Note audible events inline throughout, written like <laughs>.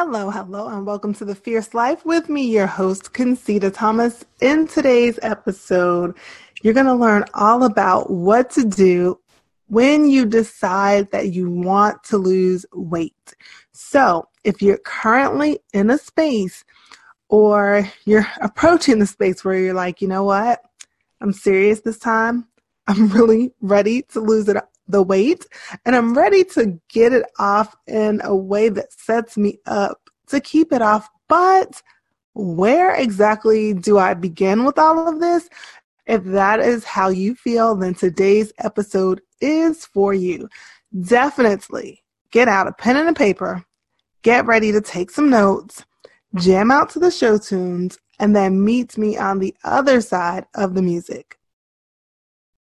Hello, hello, and welcome to The Fierce Life with me, your host, Concita Thomas. In today's episode, you're going to learn all about what to do when you decide that you want to lose weight. So, if you're currently in a space or you're approaching the space where you're like, you know what, I'm serious this time, I'm <laughs> really ready to lose it the weight and I'm ready to get it off in a way that sets me up to keep it off. But where exactly do I begin with all of this? If that is how you feel, then today's episode is for you. Definitely get out a pen and a paper, get ready to take some notes, jam out to the show tunes, and then meet me on the other side of the music.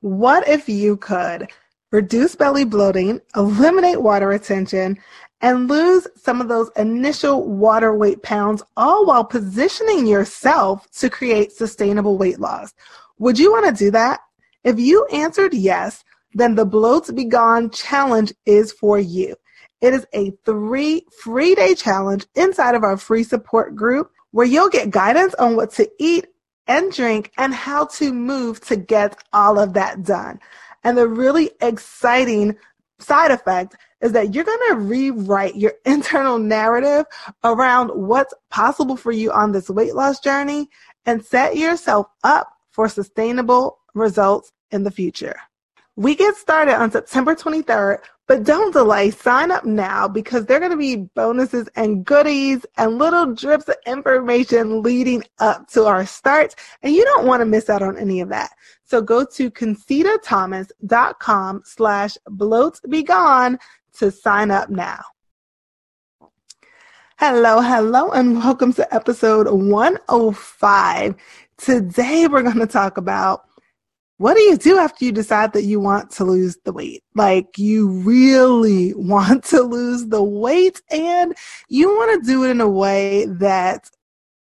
What if you could reduce belly bloating, eliminate water retention, and lose some of those initial water weight pounds, all while positioning yourself to create sustainable weight loss? Would you want to do that? If you answered yes, then the Bloats Be Gone challenge is for you. It is a three free day challenge inside of our free support group where you'll get guidance on what to eat and drink and how to move to get all of that done. And the really exciting side effect is that you're going to rewrite your <laughs> internal narrative around what's possible for you on this weight loss journey and set yourself up for sustainable results in the future. We get started on September 23rd, but don't delay. Sign up now because there are going to be bonuses and goodies and little drips of information leading up to our start. And you don't want to miss out on any of that. So go to concitathomas.com slash bloatbegone to sign up now. Hello, hello, and welcome to episode 105. Today we're going to talk about what do you do after you decide that you want to lose the weight? Like you really <laughs> want to lose the weight and you want to do it in a way that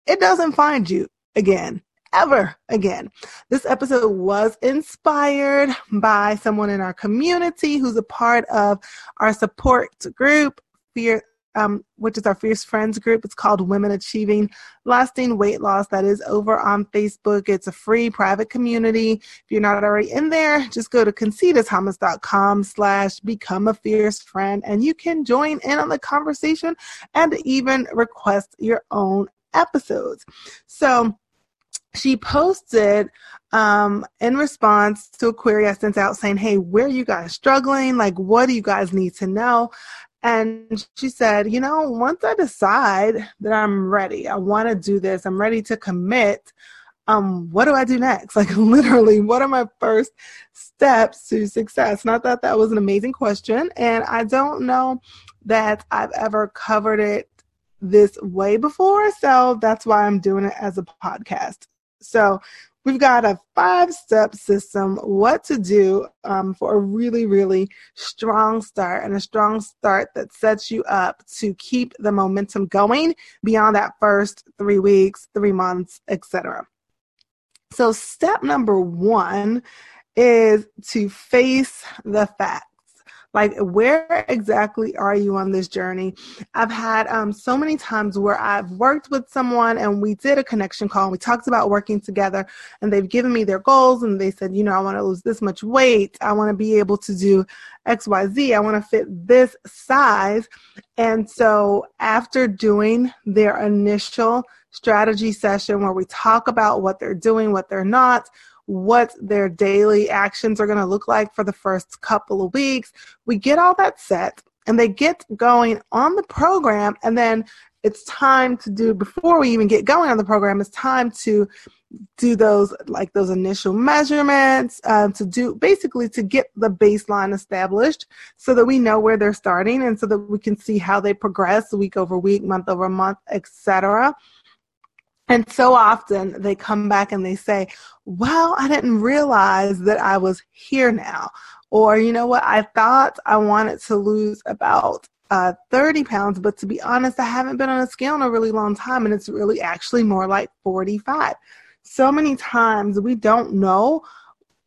it doesn't find you again, ever again. This episode was inspired by someone in our community who's a part of our support group, Fear um, which is our Fierce Friends group. It's called Women Achieving Lasting Weight Loss. That is over on Facebook. It's a free private community. If you're not already in there, just go to concitathomas.com slash become a fierce friend and you can join in on the conversation and even request your own episodes. So she posted um, in response to a query I sent out saying, Hey, where are you guys struggling? Like, what do you guys need to know? And she said, You know, once I decide that I'm ready, I want to do this, I'm ready to commit, um, what do I do next? <laughs> Like, literally, what are my first steps to success? And I thought that was an amazing question. And I don't know that I've ever covered it this way before. So that's why I'm doing it as a podcast. So We've got a five step system, what to do um, for a really, really strong start and a strong start that sets you up to keep the momentum going beyond that first three weeks, three months, etc. So, step number one is to face the fact like, where exactly are you on this journey? I've had um, so many times where I've worked with someone and we did a connection call and we talked about working together and they've given me their goals and they said, you know, I want to lose this much weight. I want to be able to do XYZ. I want to fit this size. And so after doing their initial strategy session where we talk about what they're doing, what they're not, what their daily actions are going to look like for the first couple of weeks. We get all that set and they get going on the program. And then it's time to do before we even get going on the program it's time to do those like those initial measurements um, to do basically to get the baseline established so that we know where they're starting and so that we can see how they progress week over week month over month etc and so often they come back and they say well i didn't realize that i was here now. Or you know what? I thought i wanted to lose about uh, 30 pounds, but to be honest, I haven't been on a scale in a really long time, and it's really actually more like 45 so many times we don't know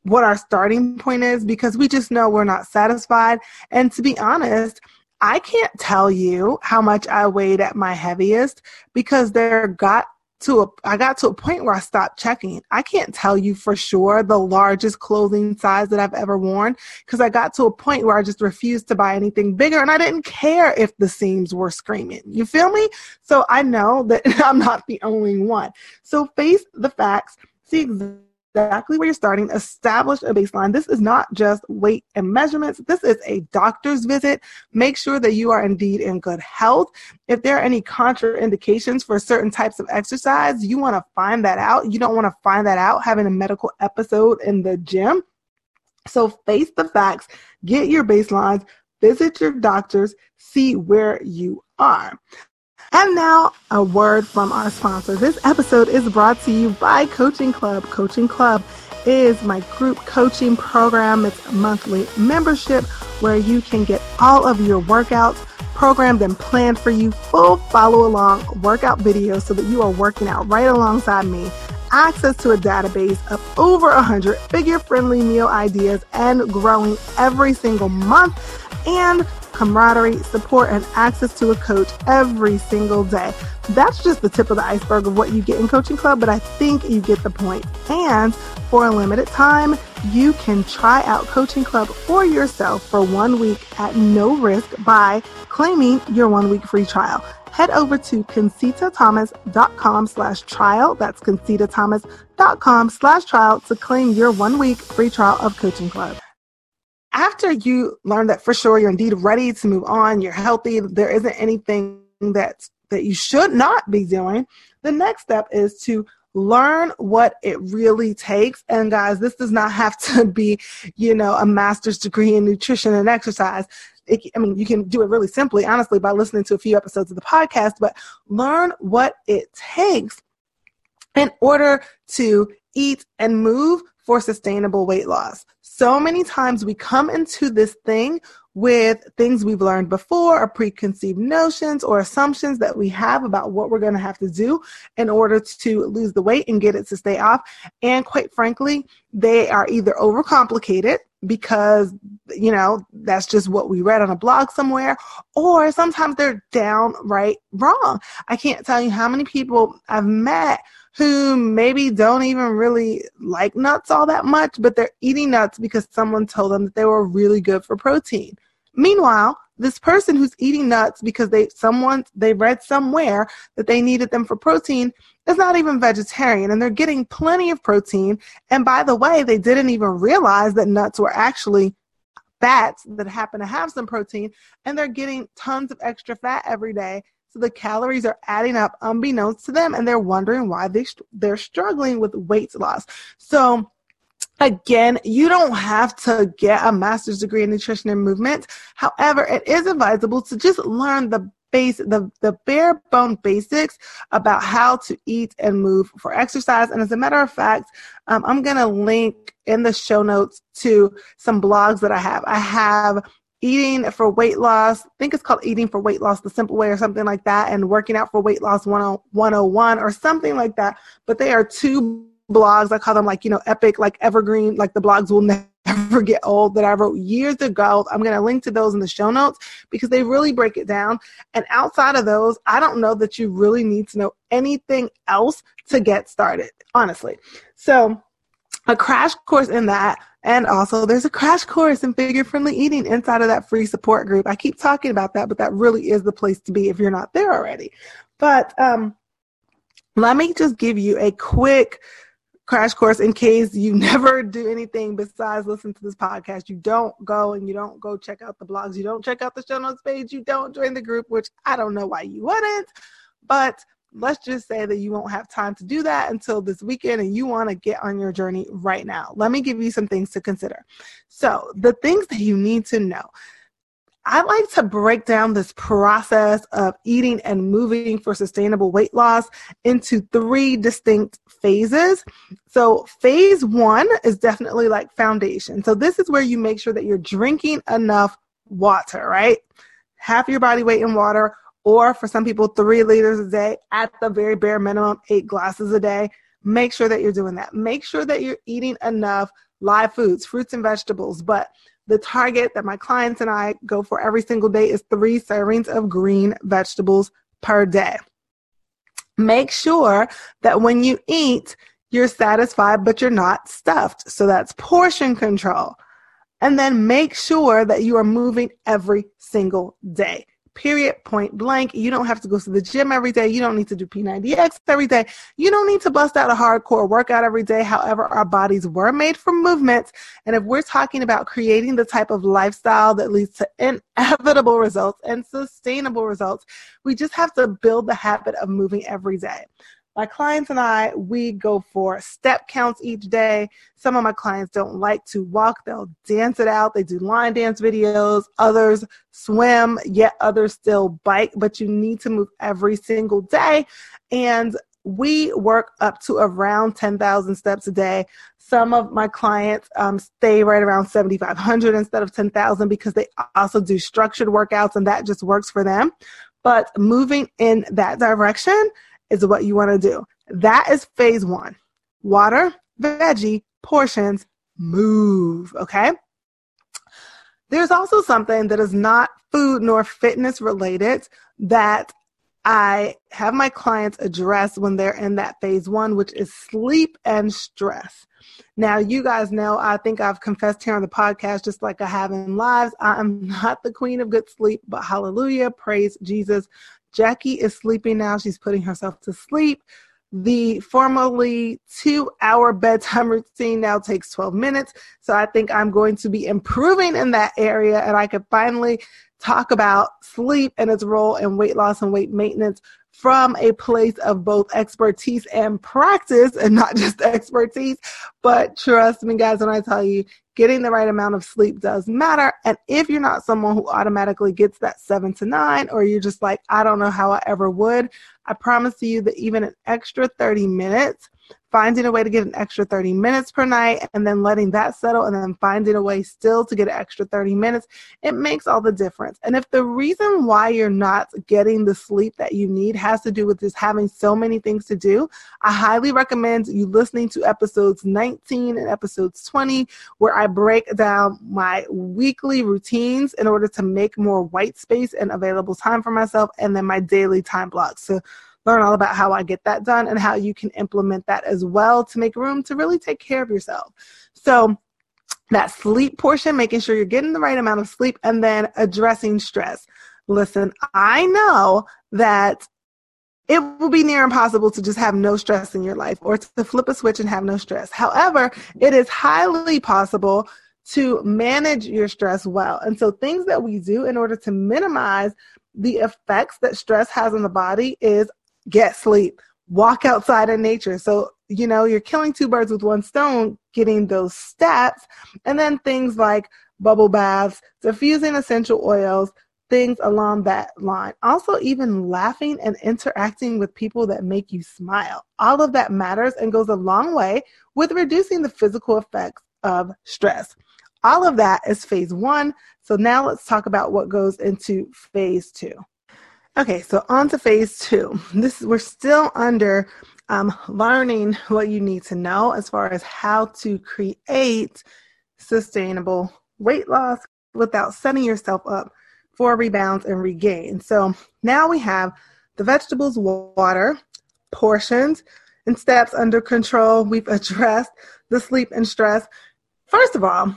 what our starting point is because we just know we're not satisfied. And to be honest, I can't tell you how much I weighed at my heaviest because there got to a I got to a point where I stopped checking. I can't tell you for sure the largest clothing size that I've ever worn because I got to a point where I just refused to buy anything bigger and I didn't care if the seams were screaming. You feel me? So I know that <laughs> I'm not the only one. So face the facts, see exactly exactly where you're starting, establish a baseline. This is not just weight and measurements. This is a doctor's visit. Make sure that you are indeed in good health. If there are any contraindications for certain types of exercise, you want to find that out. You don't want to find that out having a medical episode in the gym. So face the facts, get your baselines, visit your doctors, see where you are. And now, a word from our sponsor. This episode is brought to you by Coaching Club. Coaching Club is my group coaching program. It's monthly membership where you can get all of your workouts programmed and planned for you, full follow along workout videos so that you are working out right alongside me. Access to a database of over 100 figure friendly meal ideas and growing every single month. And camaraderie, support, and access to a coach every single day. That's just the tip of the iceberg of what you get in Coaching Club, but I think you get the point. And for a limited time, you can try out Coaching Club for yourself for one week at no risk by claiming your one week free trial. Head over to concitathomas.com slash trial. That's concitathomas.com slash trial to claim your one week free trial of Coaching Club after you learn that for sure you're indeed ready to move on, you're healthy, there isn't anything that's that you should not be doing, the next step is to learn what it really takes. And guys, this does not <laughs> have to be, you know, a master's degree in nutrition and exercise. It, I mean, you can do it really simply, honestly, by listening to a few episodes of the podcast, but learn what it takes in order to eat and move for sustainable weight loss. So many times we come into this thing with things we've learned before or preconceived notions or assumptions that we have about what we're going to have to do in order to lose the weight and get it to stay off. And quite frankly, they are either overcomplicated because, you know, that's just what we read on a blog somewhere, or sometimes they're downright wrong. I can't tell you how many people I've met who maybe don't even really like nuts all that much, but they're eating nuts because someone told them that they were really good for protein. Meanwhile, this person who's eating nuts because they someone they read somewhere that they needed them for protein is not even vegetarian and they're getting plenty of protein and by the way they didn't even realize that nuts were actually fats that happen to have some protein and they're getting tons of extra fat every day so the calories are adding up unbeknownst to them and they're wondering why they they're struggling with weight loss. So Again, you don't have to get a master's degree in nutrition and movement. However, it is advisable to just learn the base, the, the bare bone basics about how to eat and move for exercise. And as a matter of fact, um, I'm going to link in the show notes to some blogs that I have. I have eating for weight loss. I think it's called Eating for Weight Loss the Simple Way or something like that, and Working Out for Weight Loss 101 or something like that. But they are two blogs. I call them like, you know, epic, like evergreen, like the blogs will <laughs> never get old that I wrote years ago. I'm going to link to those in the show notes because they really break it down. And outside of those, I don't know that you really need to know anything else to get started, honestly. So, a crash course in that and also, there's a crash course in figure friendly eating inside of that free support group. I keep talking about that, but that really is the place to be if you're not there already. But um, let me just give you a quick crash course in case you <laughs> never do anything besides listen to this podcast. You don't go and you don't go check out the blogs. You don't check out the show notes page. You don't join the group, which I don't know why you wouldn't. But let's just say that you won't have time to do that until this weekend and you want to get on your journey right now. Let me give you some things to consider. So, the things that you need to know. I like to break down this process of eating and moving for sustainable weight loss into three distinct phases. So, phase one is definitely like foundation. So, this is where you make sure that you're drinking enough water, right? Half your body weight in water or for some people, three liters a day at the very bare minimum, eight glasses a day. Make sure that you're doing that. Make sure that you're eating enough live foods, fruits and vegetables. But the target that my clients and I go for every single day is three servings of green vegetables per day. Make sure that when you eat, you're satisfied, but you're not stuffed. So that's portion control. And then make sure that you are moving every single day period, point blank. You don't have to go to the gym every day. You don't need to do P90X every day. You don't need to bust out a hardcore workout every day. However, our bodies were made for movement. And if we're talking about creating the type of lifestyle that leads to inevitable results and sustainable results, we just have to build the habit of moving every day. My clients and I, we go for step counts each day. Some of my clients don't like to walk, they'll dance it out. They do line dance videos, others swim, yet others still bike, but you need to move every single day. And we work up to around 10,000 steps a day. Some of my clients um, stay right around 7,500 instead of 10,000 because they also do structured workouts and that just works for them. But moving in that direction is what you want to do. That is phase one. Water, veggie, portions, move. Okay. There's also something that is not food nor fitness related that I have my clients address when they're in that phase one, which is sleep and stress. Now, you guys know, I think I've confessed here on the podcast, just like I have in lives, I am not the queen of good sleep, but hallelujah, praise Jesus. Jackie is sleeping now. She's putting herself to sleep. The formerly two hour bedtime routine now takes 12 minutes. So I think I'm going to be improving in that area and I could finally talk about sleep and its role in weight loss and weight maintenance from a place of both expertise and practice and not <laughs> just expertise. But trust me, guys, when I tell you, getting the right amount of sleep does matter. And if you're not someone who automatically gets that seven to nine, or you're just like, I don't know how I ever would, I promise you that even an extra 30 minutes finding a way to get an extra 30 minutes per night and then letting that settle and then finding a way still to get an extra 30 minutes, it makes all the difference. And if the reason why you're not getting the sleep that you need has to do with just having so many things to do, I highly recommend you listening to episodes 19 and episodes 20, where I break down my weekly routines in order to make more white space and available time for myself, and then my daily time blocks. So learn all about how I get that done and how you can implement that as well to make room to really take care of yourself. So, that sleep portion, making sure you're getting the right amount of sleep, and then addressing stress. Listen, I know that it will be near impossible to just have no stress in your life or to flip a switch and have no stress. However, it is highly possible to manage your stress well. And so, things that we do in order to minimize the effects that stress has on the body is get sleep, walk outside in nature. So, you know, you're killing two birds with one stone, getting those stats. And then things like bubble baths, diffusing essential oils, things along that line. Also, even laughing and interacting with people that make you smile. All of that matters and goes a long way with reducing the physical effects of stress. All of that is phase one. So now let's talk about what goes into phase two. Okay, so on to phase two. This we're still under um, learning what you need to know as far as how to create sustainable weight loss without setting yourself up for rebounds and regain. So now we have the vegetables, water, portions, and steps under control. We've addressed the sleep and stress. First of all,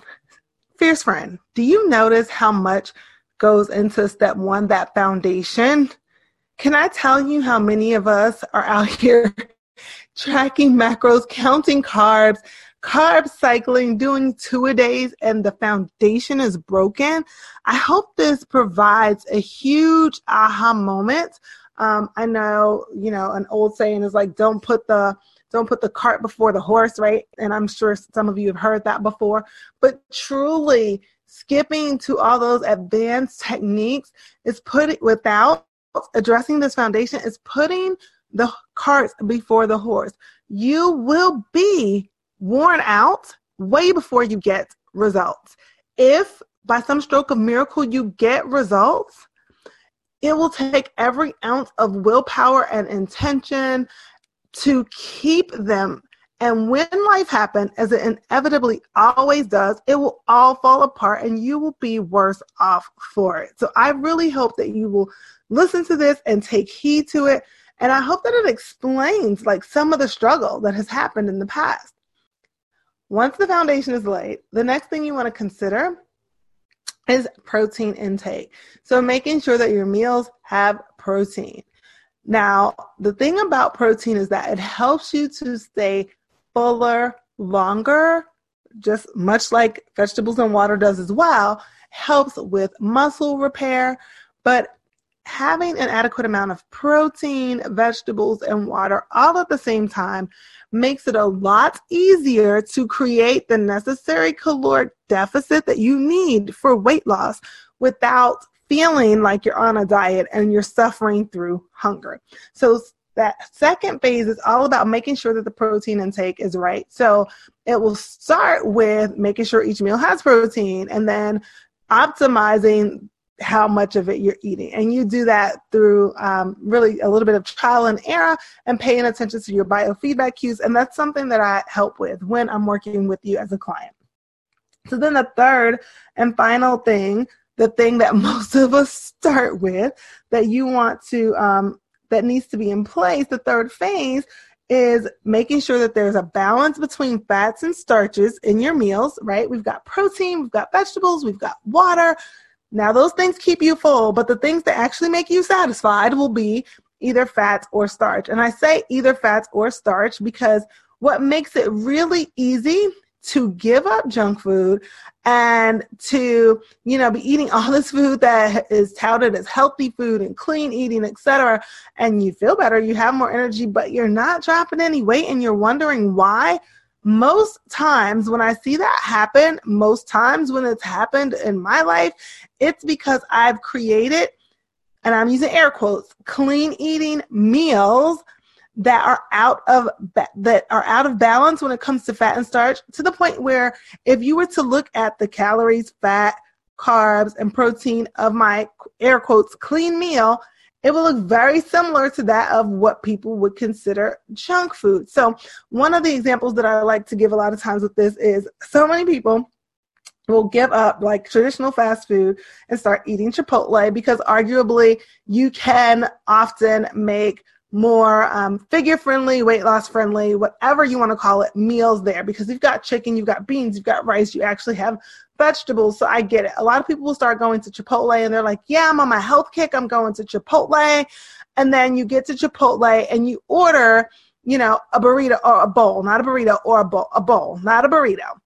fierce friend, do you notice how much goes into step one, that foundation. Can I tell you how many of us are out <laughs> here tracking macros, counting carbs, carb cycling, doing two a days, and the foundation is broken? I hope this provides a huge aha moment Um, I know, you know, an old saying is like, don't put the don't put the cart before the horse, right? And I'm sure some of you have heard that before. But truly, skipping to all those advanced techniques is putting without addressing this foundation is putting the cart before the horse. You will be worn out way before you get results. If by some stroke of miracle you get results, it will take every ounce of willpower and intention to keep them. And when life happens, as it inevitably always does, it will all fall apart and you will be worse off for it. So I really hope that you will listen to this and take heed to it. And I hope that it explains like some of the struggle that has happened in the past. Once the foundation is laid, the next thing you want to consider is protein intake. So making sure that your meals have protein. Now, the thing about protein is that it helps you to stay fuller longer, just much like vegetables and water does as well, helps with muscle repair, but having an adequate amount of protein, vegetables, and water all at the same time makes it a lot easier to create the necessary caloric deficit that you need for weight loss without feeling like you're on a diet and you're suffering through hunger. So that second phase is all about making sure that the protein intake is right. So it will start with making sure each meal has protein and then optimizing how much of it you're eating. And you do that through um, really a little bit of trial and error and paying attention to your biofeedback cues. And that's something that I help with when I'm working with you as a client. So then the third and final thing the thing that <laughs> most of us start with that you want to um, that needs to be in place. The third phase is making sure that there's a balance between fats and starches in your meals right? We've got protein we've got vegetables we've got water. Now those things keep you full but the things that actually make you satisfied will be either fats or starch. And i say either fats or starch because what makes it really easy to give up junk food and to you know be eating all this food that is touted as healthy food and clean eating etc and you feel better you have more energy but you're not dropping any weight and you're wondering why. Most times when i see that happen most times when it's happened in my life it's because i've created and i'm using air quotes clean eating meals that are out of that are out of balance when it comes to fat and starch to the point where if you were to look at the calories, fat, carbs, and protein of my air quotes clean meal, it will look very similar to that of what people would consider junk food. So, one of the examples that I like to give a lot of times with this is so many people will give up like traditional fast food and start eating Chipotle because arguably you can often make more um, figure friendly, weight loss friendly, whatever you want to call it, meals there because you've got chicken, you've got beans, you've got rice, you actually have vegetables. So I get it. A lot of people will start going to Chipotle and they're like, yeah, I'm on my health kick. I'm going to Chipotle. And then you get to Chipotle and you order, you know, a burrito or a bowl, not a burrito or a bowl, a bowl, not a burrito.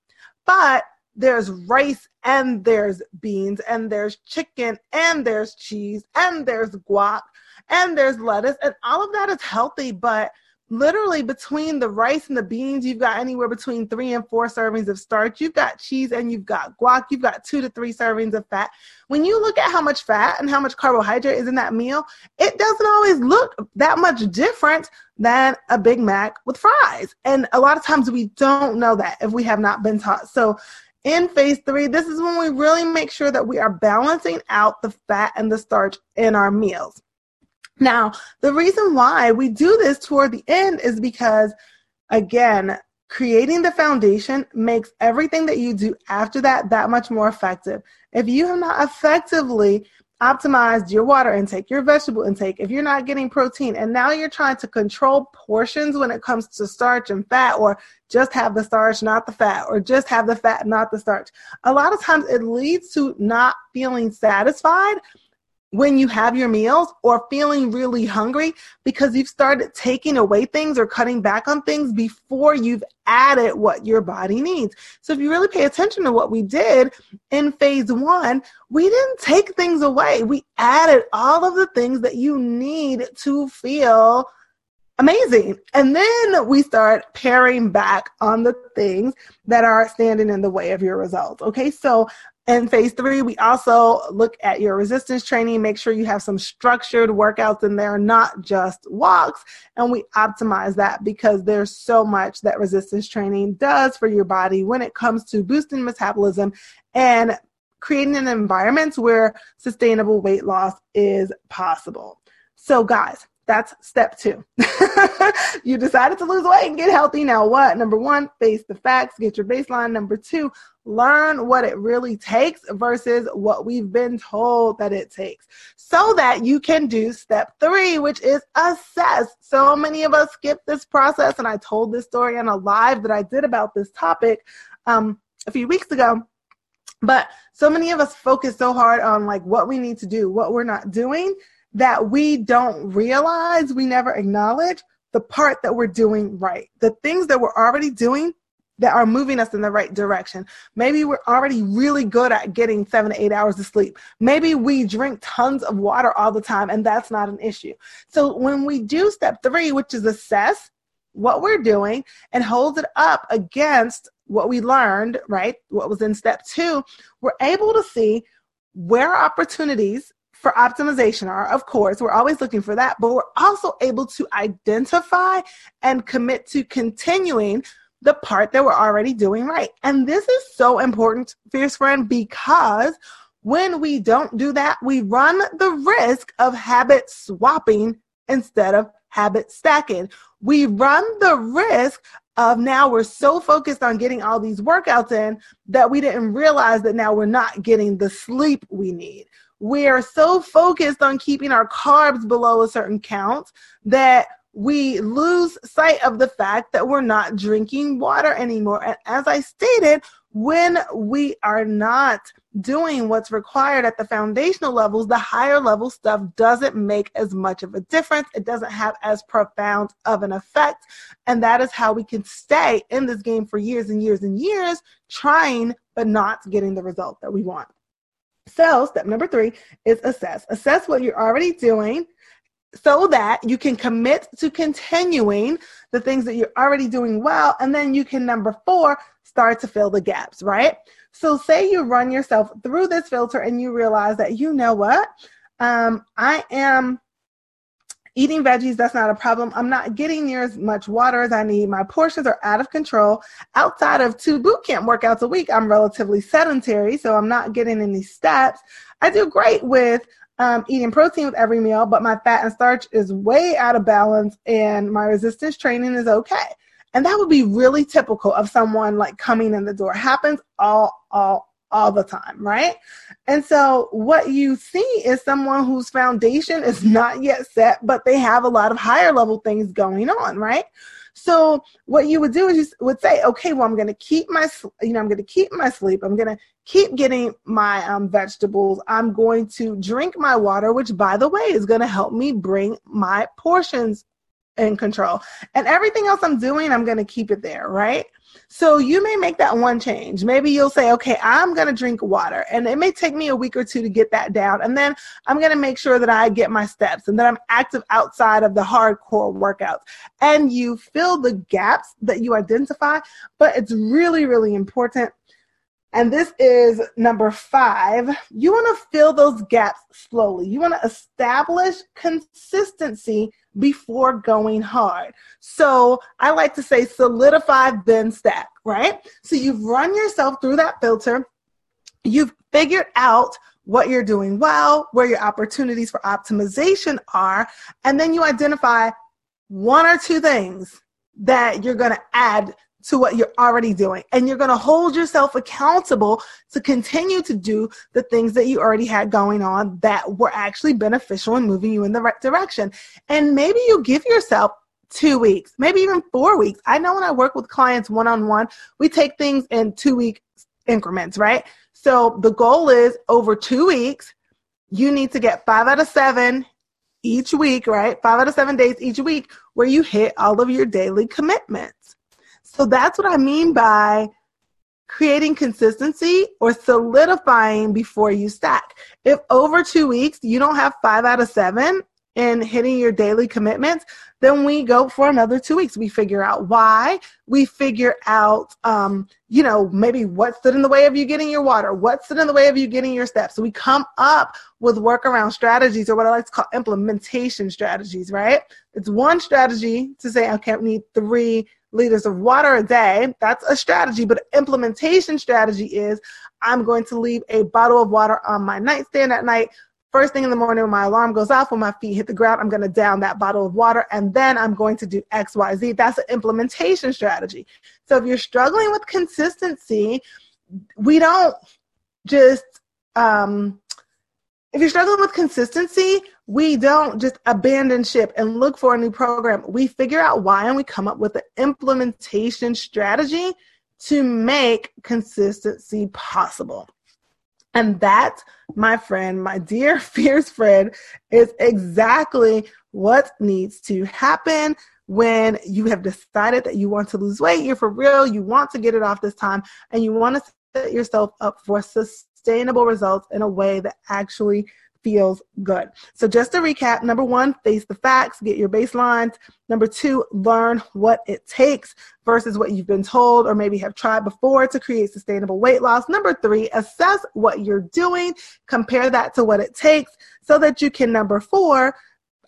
But there's rice and there's beans and there's chicken and there's cheese and there's guac and there's lettuce, and all of that is healthy, but literally between the rice and the beans, you've got anywhere between three and four servings of starch. You've got cheese and you've got guac. You've got two to three servings of fat. When you look at how much fat and how much carbohydrate is in that meal, it doesn't always look that much different than a Big Mac with fries. And a lot of times we don't know that if we have not been taught. So in phase three, this is when we really make sure that we are balancing out the fat and the starch in our meals. Now, the reason why we do this toward the end is because, again, creating the foundation makes everything that you do after that that much more effective. If you have not effectively optimized your water intake, your vegetable intake, if you're not getting protein, and now you're trying to control portions when it comes to starch and fat, or just have the starch, not the fat, or just have the fat, not the starch, a lot of times it leads to not feeling satisfied when you have your meals or feeling really hungry because you've started taking away things or cutting back on things before you've added what your body needs. So if you really pay attention to what we did in phase one, we didn't take things away. We added all of the things that you need to feel amazing. And then we start paring back on the things that are standing in the way of your results. Okay. So in phase three, we also look at your resistance training, make sure you have some structured workouts in there, not just walks. And we optimize that because there's so much that resistance training does for your body when it comes to boosting metabolism and creating an environment where sustainable weight loss is possible. So, guys, that's step two. <laughs> you decided to lose weight and get healthy. Now, what? Number one, face the facts, get your baseline. Number two, learn what it really takes versus what we've been told that it takes so that you can do step three, which is assess. So many of us skip this process. And I told this story on a live that I did about this topic um, a few weeks ago. But so many of us focus so hard on like what we need to do, what we're not doing that we don't realize, we never acknowledge the part that we're doing right. The things that we're already doing that are moving us in the right direction. Maybe we're already really good at getting seven to eight hours of sleep. Maybe we drink tons of water all the time, and that's not an issue. So when we do step three, which is assess what we're doing and hold it up against what we learned, right? What was in step two, we're able to see where opportunities for optimization are. Of course, we're always looking for that, but we're also able to identify and commit to continuing the part that we're already doing right. And this is so important, fierce friend, because when we don't do that, we run the risk of habit swapping instead of habit stacking. We run the risk of now we're so focused on getting all these workouts in that we didn't realize that now we're not getting the sleep we need we are so focused on keeping our carbs below a certain count that we lose sight of the fact that we're not drinking water anymore. And as I stated, when we are not doing what's required at the foundational levels, the higher level stuff doesn't make as much of a difference. It doesn't have as profound of an effect. And that is how we can stay in this game for years and years and years, trying but not getting the result that we want. So, step number three is assess. Assess what you're already doing so that you can commit to continuing the things that you're already doing well. And then you can, number four, start to fill the gaps, right? So, say you run yourself through this filter and you realize that, you know what? Um, I am Eating veggies, that's not a problem. I'm not getting near as much water as I need. My portions are out of control. Outside of two boot camp workouts a week, I'm relatively sedentary, so I'm not getting any steps. I do great with um, eating protein with every meal, but my fat and starch is way out of balance and my resistance training is okay. And that would be really typical of someone like coming in the door. Happens all, all, all the time, right? And so what you see is someone whose foundation is not yet set, but they have a lot of higher level things going on, right? So what you would do is you would say, okay, well, I'm going to keep my, you know, I'm going to keep my sleep. I'm going to keep getting my um, vegetables. I'm going to drink my water, which by the way is going to help me bring my portions in control. And everything else I'm doing, I'm going to keep it there, right? So you may make that one change. Maybe you'll say, okay, I'm going to drink water. And it may take me a week or two to get that down. And then I'm going to make sure that I get my steps and that I'm active outside of the hardcore workouts. And you fill the gaps that you identify. But it's really, really important and this is number five. You want to fill those gaps slowly. You want to establish consistency before going hard. So I like to say solidify, then stack, right? So you've run yourself through that filter. You've figured out what you're doing well, where your opportunities for optimization are, and then you identify one or two things that you're going to add to what you're already doing. And you're going to hold yourself accountable to continue to do the things that you already had going on that were actually beneficial and moving you in the right direction. And maybe you give yourself two weeks, maybe even four weeks. I know when I work with clients one on one, we take things in two week increments, right? So the goal is over two weeks, you need to get five out of seven each week, right? Five out of seven days each week where you hit all of your daily commitments. So that's what I mean by creating consistency or solidifying before you stack. If over two weeks you don't have five out of seven in hitting your daily commitments, then we go for another two weeks. We figure out why. We figure out, um, you know, maybe what stood in the way of you getting your water, what stood in the way of you getting your steps. So we come up with workaround strategies or what I like to call implementation strategies, right? It's one strategy to say, okay, we need three liters of water a day. That's a strategy, but implementation strategy is I'm going to leave a bottle of water on my nightstand at night. First thing in the morning when my alarm goes off, when my feet hit the ground, I'm going to down that bottle of water and then I'm going to do X, Y, Z. That's an implementation strategy. So if you're struggling with consistency, we don't just um, if you're struggling with consistency, we don't just abandon ship and look for a new program. We figure out why and we come up with an implementation strategy to make consistency possible. And that, my friend, my dear <laughs> fierce friend, is exactly what needs to happen when you have decided that you want to lose weight. You're for real, you want to get it off this time, and you want to set yourself up for success sustainable results in a way that actually feels good. So just to recap, number one, face the facts, get your baselines. Number two, learn what it takes versus what you've been told or maybe have tried before to create sustainable weight loss. Number three, assess what you're doing, compare that to what it takes so that you can, number four,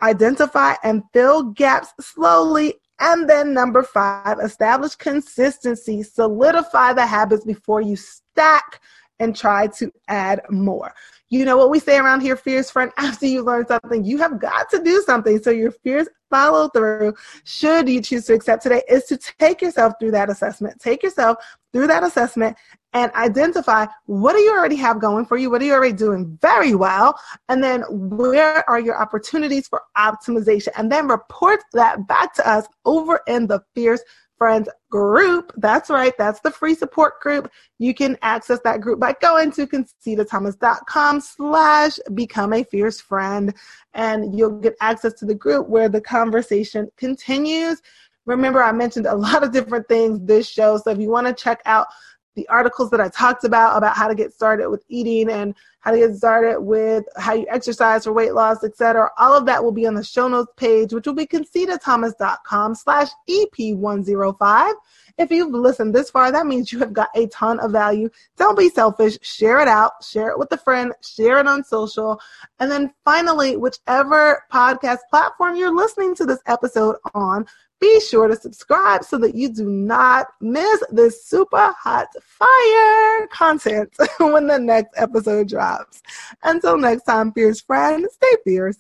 identify and fill gaps slowly and then number five, establish consistency, solidify the habits before you stack and try to add more. You know what we say around here, fierce friend, <laughs> after you learn something, you have got to do something. So your fierce follow through, should you choose to accept today, is to take yourself through that assessment. Take yourself through that assessment and identify what do you already have going for you? What are you already doing very well? And then where are your opportunities for optimization? And then report that back to us over in the Fierce Friends group. That's right. That's the free support group. You can access that group by going to concitathomas.com slash become a fierce friend. And you'll get access to the group where the conversation continues. Remember, I mentioned a lot of different things this show. So if you want to check out the articles that I talked about, about how to get started with eating and how to get started with how you exercise for weight loss, etc. All of that will be on the show notes page, which will be concitathomas.com slash EP105. If you've listened this far, that means you have got a ton of value. Don't be selfish. Share it out. Share it with a friend. Share it on social. And then finally, whichever podcast platform you're listening to this episode on, be sure to subscribe so that you do not miss this super hot fire content <laughs> when the next episode drops. Until next time, fierce friend, stay fierce.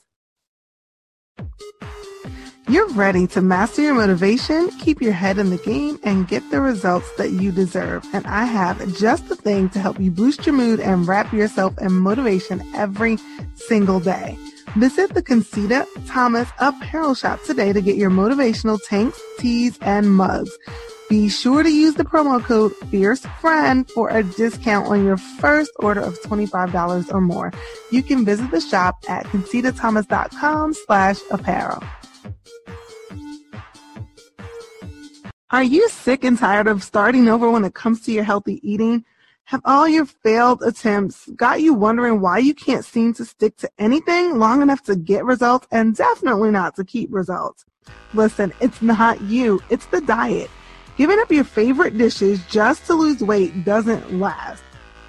You're ready to master your motivation, keep your head in the game, and get the results that you deserve. And I have just the thing to help you boost your mood and wrap yourself in motivation every single day. Visit the Concita Thomas apparel shop today to get your motivational tanks, tees, and mugs. Be sure to use the promo code FierceFriend for a discount on your first order of $25 or more. You can visit the shop at concitathomas.com slash apparel. Are you sick and tired of starting over when it comes to your healthy eating? Have all your failed attempts got you wondering why you can't seem to stick to anything long enough to get results and definitely not to keep results? Listen, it's not you, it's the diet. Giving up your favorite dishes just to lose weight doesn't last.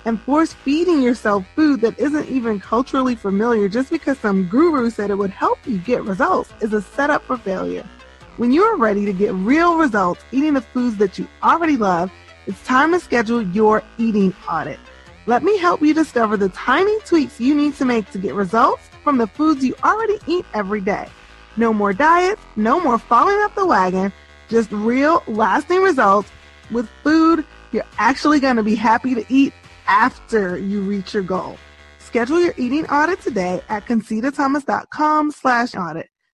And force feeding yourself food that isn't even culturally familiar just because some guru said it would help you get results is a setup for failure. When you are ready to get real results eating the foods that you already love, it's time to schedule your eating audit. Let me help you discover the tiny tweaks you need to make to get results from the foods you already eat every day. No more diets, no more falling off the wagon, just real lasting results with food you're actually going to be happy to eat after you reach your goal. Schedule your eating audit today at concitathomas.com slash audit.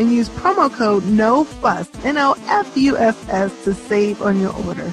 and use promo code NOFUSS, N-O-F-U-S-S to save on your order.